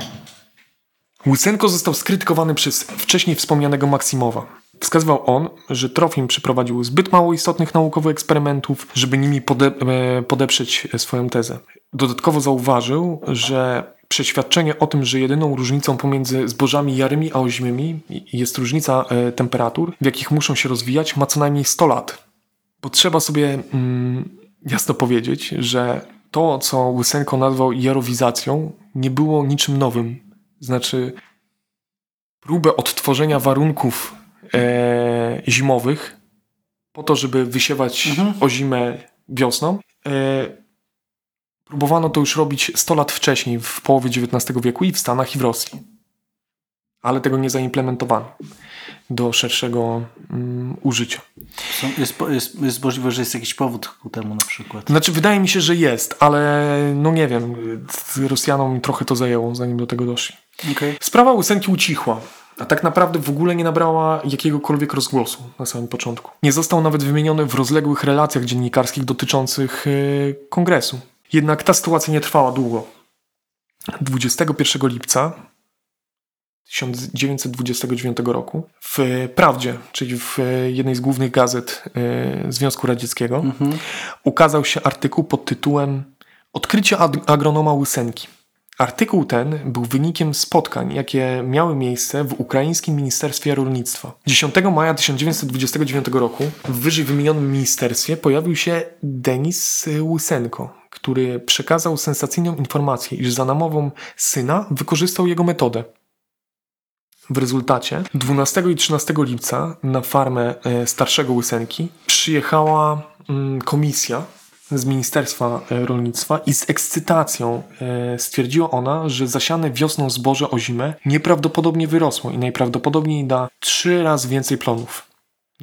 Speaker 1: Łysenko został skrytykowany przez wcześniej wspomnianego Maksimowa. Wskazywał on, że Trofim przeprowadził zbyt mało istotnych naukowych eksperymentów, żeby nimi pode e, podeprzeć swoją tezę. Dodatkowo zauważył, że przeświadczenie o tym, że jedyną różnicą pomiędzy zbożami jarymi a ozimymi jest różnica e, temperatur, w jakich muszą się rozwijać, ma co najmniej 100 lat. Bo trzeba sobie mm, jasno powiedzieć, że to, co Łysenko nazwał jarowizacją, nie było niczym nowym. Znaczy, próbę odtworzenia warunków e, zimowych po to, żeby wysiewać mhm. ozimę wiosną, e, Próbowano to już robić 100 lat wcześniej, w połowie XIX wieku i w Stanach i w Rosji. Ale tego nie zaimplementowano do szerszego um, użycia.
Speaker 2: Jest, jest, jest możliwe, że jest jakiś powód ku temu na przykład.
Speaker 1: Znaczy, wydaje mi się, że jest, ale no nie wiem, Rosjanom trochę to zajęło, zanim do tego doszli.
Speaker 2: Okay.
Speaker 1: Sprawa ósemki ucichła. A tak naprawdę w ogóle nie nabrała jakiegokolwiek rozgłosu na samym początku. Nie został nawet wymieniony w rozległych relacjach dziennikarskich dotyczących yy, kongresu. Jednak ta sytuacja nie trwała długo. 21 lipca 1929 roku w Prawdzie, czyli w jednej z głównych gazet e, Związku Radzieckiego, mhm. ukazał się artykuł pod tytułem Odkrycie agronoma Łysenki. Artykuł ten był wynikiem spotkań, jakie miały miejsce w ukraińskim Ministerstwie Rolnictwa. 10 maja 1929 roku w wyżej wymienionym ministerstwie pojawił się Denis Łysenko, który przekazał sensacyjną informację, iż za namową syna wykorzystał jego metodę. W rezultacie 12 i 13 lipca na farmę e, starszego Łysenki przyjechała mm, komisja z Ministerstwa e, Rolnictwa i z ekscytacją e, stwierdziła ona, że zasiane wiosną zboże o zimę nieprawdopodobnie wyrosło i najprawdopodobniej da trzy razy więcej plonów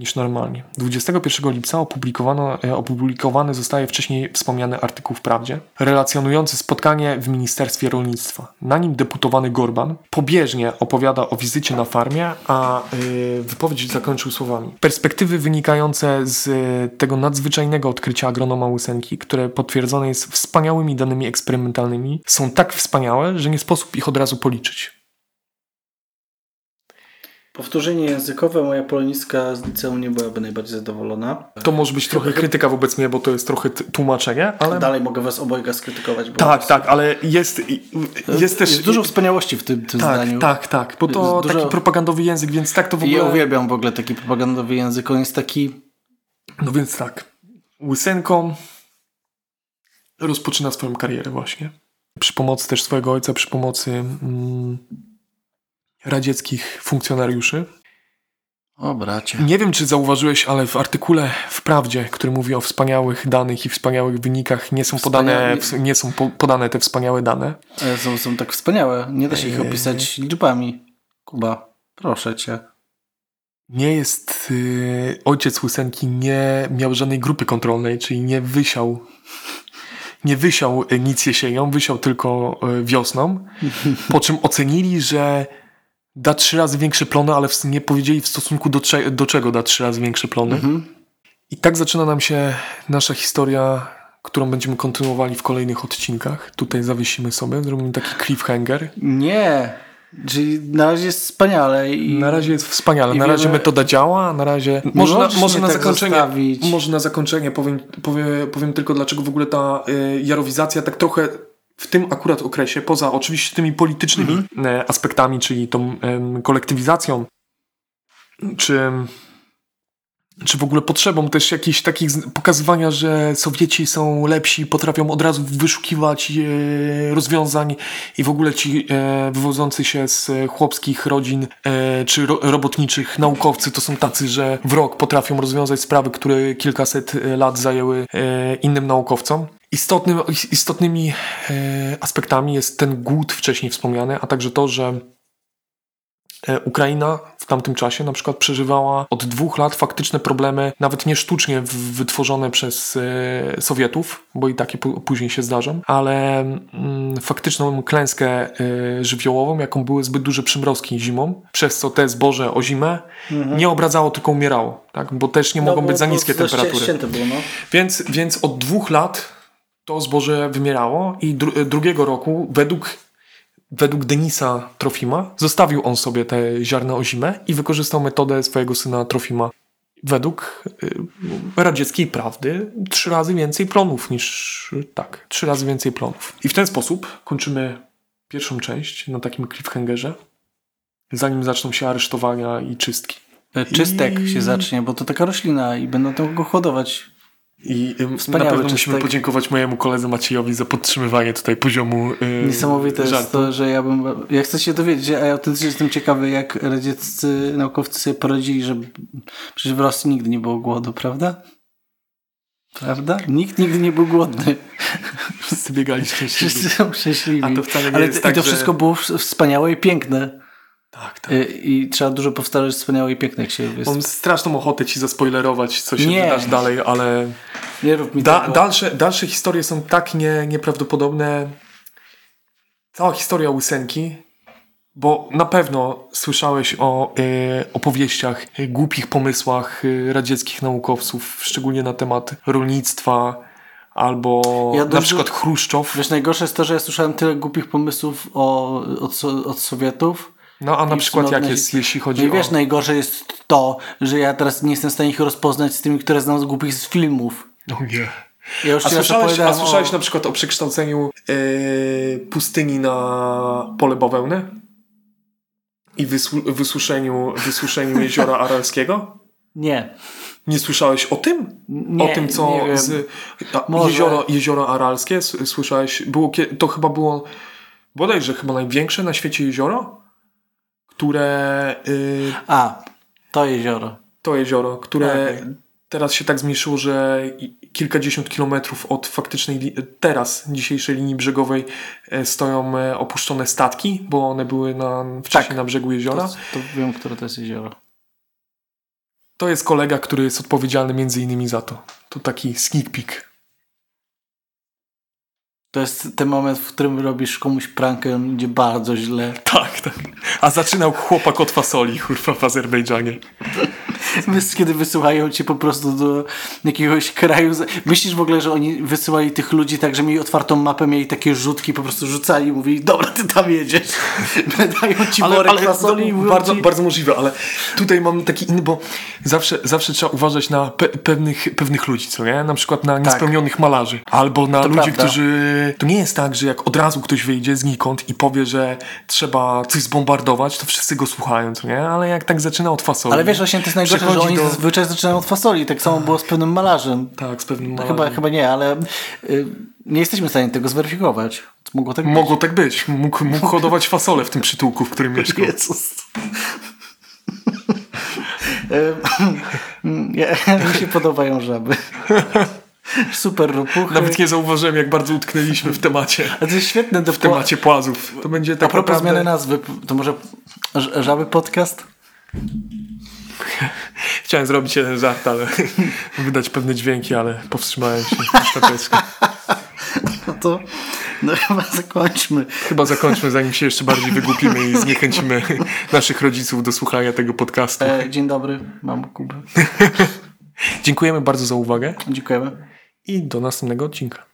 Speaker 1: niż normalnie. 21 lipca opublikowano, e, opublikowany zostaje wcześniej wspomniany artykuł w Prawdzie, relacjonujący spotkanie w Ministerstwie Rolnictwa. Na nim deputowany Gorban pobieżnie opowiada o wizycie na farmie, a yy, wypowiedź zakończył słowami. Perspektywy wynikające z y, tego nadzwyczajnego odkrycia agronoma Łysenki, które potwierdzone jest wspaniałymi danymi eksperymentalnymi, są tak wspaniałe, że nie sposób ich od razu policzyć.
Speaker 2: Powtórzenie językowe, moja polonistka z liceum nie byłaby najbardziej zadowolona.
Speaker 1: To może być trochę krytyka wobec mnie, bo to jest trochę tłumaczenie, ale...
Speaker 2: Dalej mogę was obojga skrytykować.
Speaker 1: tak, tak, ale jest, jest też...
Speaker 2: Jest dużo wspaniałości w tym, tym
Speaker 1: tak,
Speaker 2: zdaniu.
Speaker 1: Tak, tak, bo to dużo... taki propagandowy język, więc tak to w ogóle...
Speaker 2: Ja uwielbiam w ogóle taki propagandowy język, on jest taki...
Speaker 1: No więc tak, Łysenko rozpoczyna swoją karierę właśnie. Przy pomocy też swojego ojca, przy pomocy... Mm, radzieckich funkcjonariuszy.
Speaker 2: O bracie.
Speaker 1: Nie wiem, czy zauważyłeś, ale w artykule w Prawdzie, który mówi o wspaniałych danych i wspaniałych wynikach, nie są, podane, nie są po, podane te wspaniałe dane.
Speaker 2: Są, są tak wspaniałe. Nie da się ich opisać liczbami. Kuba, proszę cię.
Speaker 1: Nie jest. Yy, ojciec Łysenki nie miał żadnej grupy kontrolnej, czyli nie wysiał. Nie wysiał nic jesienią, wysiał tylko y, wiosną. Po czym ocenili, że da trzy razy większe plony, ale nie powiedzieli w stosunku do, do czego da trzy razy większe plony. Mhm. I tak zaczyna nam się nasza historia, którą będziemy kontynuowali w kolejnych odcinkach. Tutaj zawiesimy sobie, zrobimy taki cliffhanger.
Speaker 2: Nie, Czyli na razie jest wspaniale. I,
Speaker 1: na razie jest wspaniale. Na razie metoda działa, na razie. Może na, może na tak zakończenie. Zostawić. Może na zakończenie powiem, powiem, powiem tylko, dlaczego w ogóle ta y, jarowizacja tak trochę w tym akurat okresie, poza oczywiście tymi politycznymi mhm. E, aspektami, czyli tą kolektywizacją, czy, czy w ogóle potrzebą też jakichś takich pokazywania, że Sowieci są lepsi, potrafią od razu wyszukiwać e, rozwiązań i w ogóle ci e, wywodzący się z chłopskich rodzin czy robotniczych naukowcy to są tacy, że w rok potrafią rozwiązać sprawy, które kilkaset lat zajęły innym naukowcom. Istotnym, istotnymi e, aspektami jest ten głód wcześniej wspomniany, a także to, że e, Ukraina w tamtym czasie na przykład przeżywała od dwóch lat faktyczne problemy, nawet nie sztucznie wytworzone przez e, Sowietów, bo i takie później się zdarzą, ale mm, faktyczną klęskę żywiołową, jaką były zbyt duże przymrozki zimą, przez co te zboże o zimę mhm. nie obradzało, tylko umierało, tak? bo też nie no, mogą być za niskie temperatury.
Speaker 2: Było, no.
Speaker 1: więc, więc od dwóch lat to zboże wymierało i dru drugiego roku według, według Denisa Trofima zostawił on sobie te ziarna ozime i wykorzystał metodę swojego syna Trofima. Według y, radzieckiej prawdy trzy razy więcej plonów niż tak, trzy razy więcej plonów. I w ten sposób kończymy pierwszą część na takim cliffhangerze, zanim zaczną się aresztowania i czystki.
Speaker 2: E, czystek I... się zacznie, bo to taka roślina i będą tam go hodować.
Speaker 1: I na pewno musimy tak... podziękować mojemu koledze Maciejowi za podtrzymywanie tutaj poziomu yy,
Speaker 2: Niesamowite żartu. jest to, że ja bym... Ja chcę się dowiedzieć, a ja autentycznie jestem ciekawy, jak radzieccy naukowcy sobie poradzili, że przecież w Rosji nigdy nie było głodu, prawda? Prawda? Nikt nigdy nie był głodny.
Speaker 1: Wszyscy biegali szczęśliwi.
Speaker 2: Wszyscy są szczęśliwi.
Speaker 1: A to wcale nie Ale jest tak,
Speaker 2: i to wszystko
Speaker 1: że...
Speaker 2: było wspaniałe i piękne.
Speaker 1: Tak, tak.
Speaker 2: I, I, trzeba dużo powtarzać wspaniałe i piękne, jak się
Speaker 1: jest. Mam straszną ochotę ci zaspoilerować, co się nie. wydarzy dalej, ale
Speaker 2: nie rób mi
Speaker 1: da, dalsze, dalsze historie są tak nie, nieprawdopodobne. Cała historia Łysenki, bo na pewno słyszałeś o e, opowieściach, e, głupich pomysłach e, radzieckich naukowców, szczególnie na temat rolnictwa, albo ja na przykład Chruszczow.
Speaker 2: Wiesz, najgorsze jest to, że ja słyszałem tyle głupich pomysłów o, od, od Sowietów,
Speaker 1: no a na przykład jak jest, jeśli chodzi
Speaker 2: no i wiesz, o... najgorzej jest to, że ja teraz nie jestem w stanie ich rozpoznać z tymi, które znam z głupich z filmów.
Speaker 1: No nie. Ja a, słyszałeś, a słyszałeś o... na przykład o przekształceniu yy, pustyni na pole bawełny? I wysuszeniu, wysuszeniu *laughs* jeziora Aralskiego?
Speaker 2: Nie.
Speaker 1: Nie słyszałeś o tym?
Speaker 2: Nie,
Speaker 1: o tym, co z, a, jezioro, jezioro Aralskie słyszałeś? Było, to chyba było bodajże chyba największe na świecie jezioro? Które...
Speaker 2: Yy, A, to jezioro.
Speaker 1: To jezioro, które okay. teraz się tak zmniejszyło, że kilkadziesiąt kilometrów od faktycznej, teraz dzisiejszej linii brzegowej e, stoją e, opuszczone statki, bo one były na, wcześniej tak. na brzegu jeziora.
Speaker 2: To, to wiem, które to jest jezioro.
Speaker 1: To jest kolega, który jest odpowiedzialny między innymi za to. To taki sneak peek.
Speaker 2: To jest ten moment, w którym robisz komuś prankę, on idzie bardzo źle.
Speaker 1: Tak, tak. A zaczynał chłopak od fasoli, kurwa, w Azerbejdżanie. *laughs*
Speaker 2: Kiedy wysyłają cię po prostu do jakiegoś kraju. Myślisz w ogóle, że oni wysyłali tych ludzi tak, że mieli otwartą mapę, mieli takie rzutki, po prostu rzucali i mówili, dobra, ty tam jedziesz. *laughs* Dają ci ale, worek ale, fasoli
Speaker 1: no, bardzo, ci... bardzo możliwe, ale tutaj mam taki inny, bo zawsze, zawsze trzeba uważać na pe pewnych, pewnych ludzi, co nie? Na przykład na tak. niespełnionych tak. malarzy. Albo na to ludzi, prawda. którzy to nie jest tak, że jak od razu ktoś wyjdzie znikąd i powie, że trzeba coś zbombardować, to wszyscy go słuchają, co nie? Ale jak tak zaczyna od fasoli.
Speaker 2: Ale wiesz, właśnie to jest najgorsze, że oni do... zazwyczaj zaczynają od fasoli. Tak samo było z pewnym malarzem.
Speaker 1: Tak, z pewnym malarzem.
Speaker 2: Chyba, chyba nie, ale y, nie jesteśmy w stanie tego zweryfikować. Mogło tak być.
Speaker 1: Mogło tak być. Mógł, mógł hodować fasolę w tym przytułku, w którym *laughs* mieszkał.
Speaker 2: Jezus. *laughs* Mi się podobają żaby. Super ropuchy.
Speaker 1: Nawet nie zauważyłem, jak bardzo utknęliśmy w temacie.
Speaker 2: A to jest świetne.
Speaker 1: w temacie płazów. To będzie tak
Speaker 2: A propos naprawdę... zmiany nazwy, to może Żaby Podcast? *laughs*
Speaker 1: Chciałem zrobić jeden żart, ale *laughs* wydać pewne dźwięki, ale powstrzymałem się ostatecznie. *laughs*
Speaker 2: No to no chyba zakończmy.
Speaker 1: Chyba zakończmy, zanim się jeszcze bardziej wygłupimy i zniechęcimy naszych rodziców do słuchania tego podcastu.
Speaker 2: E, dzień dobry, mam Kubę.
Speaker 1: Dziękujemy bardzo za uwagę.
Speaker 2: Dziękujemy
Speaker 1: i do następnego odcinka.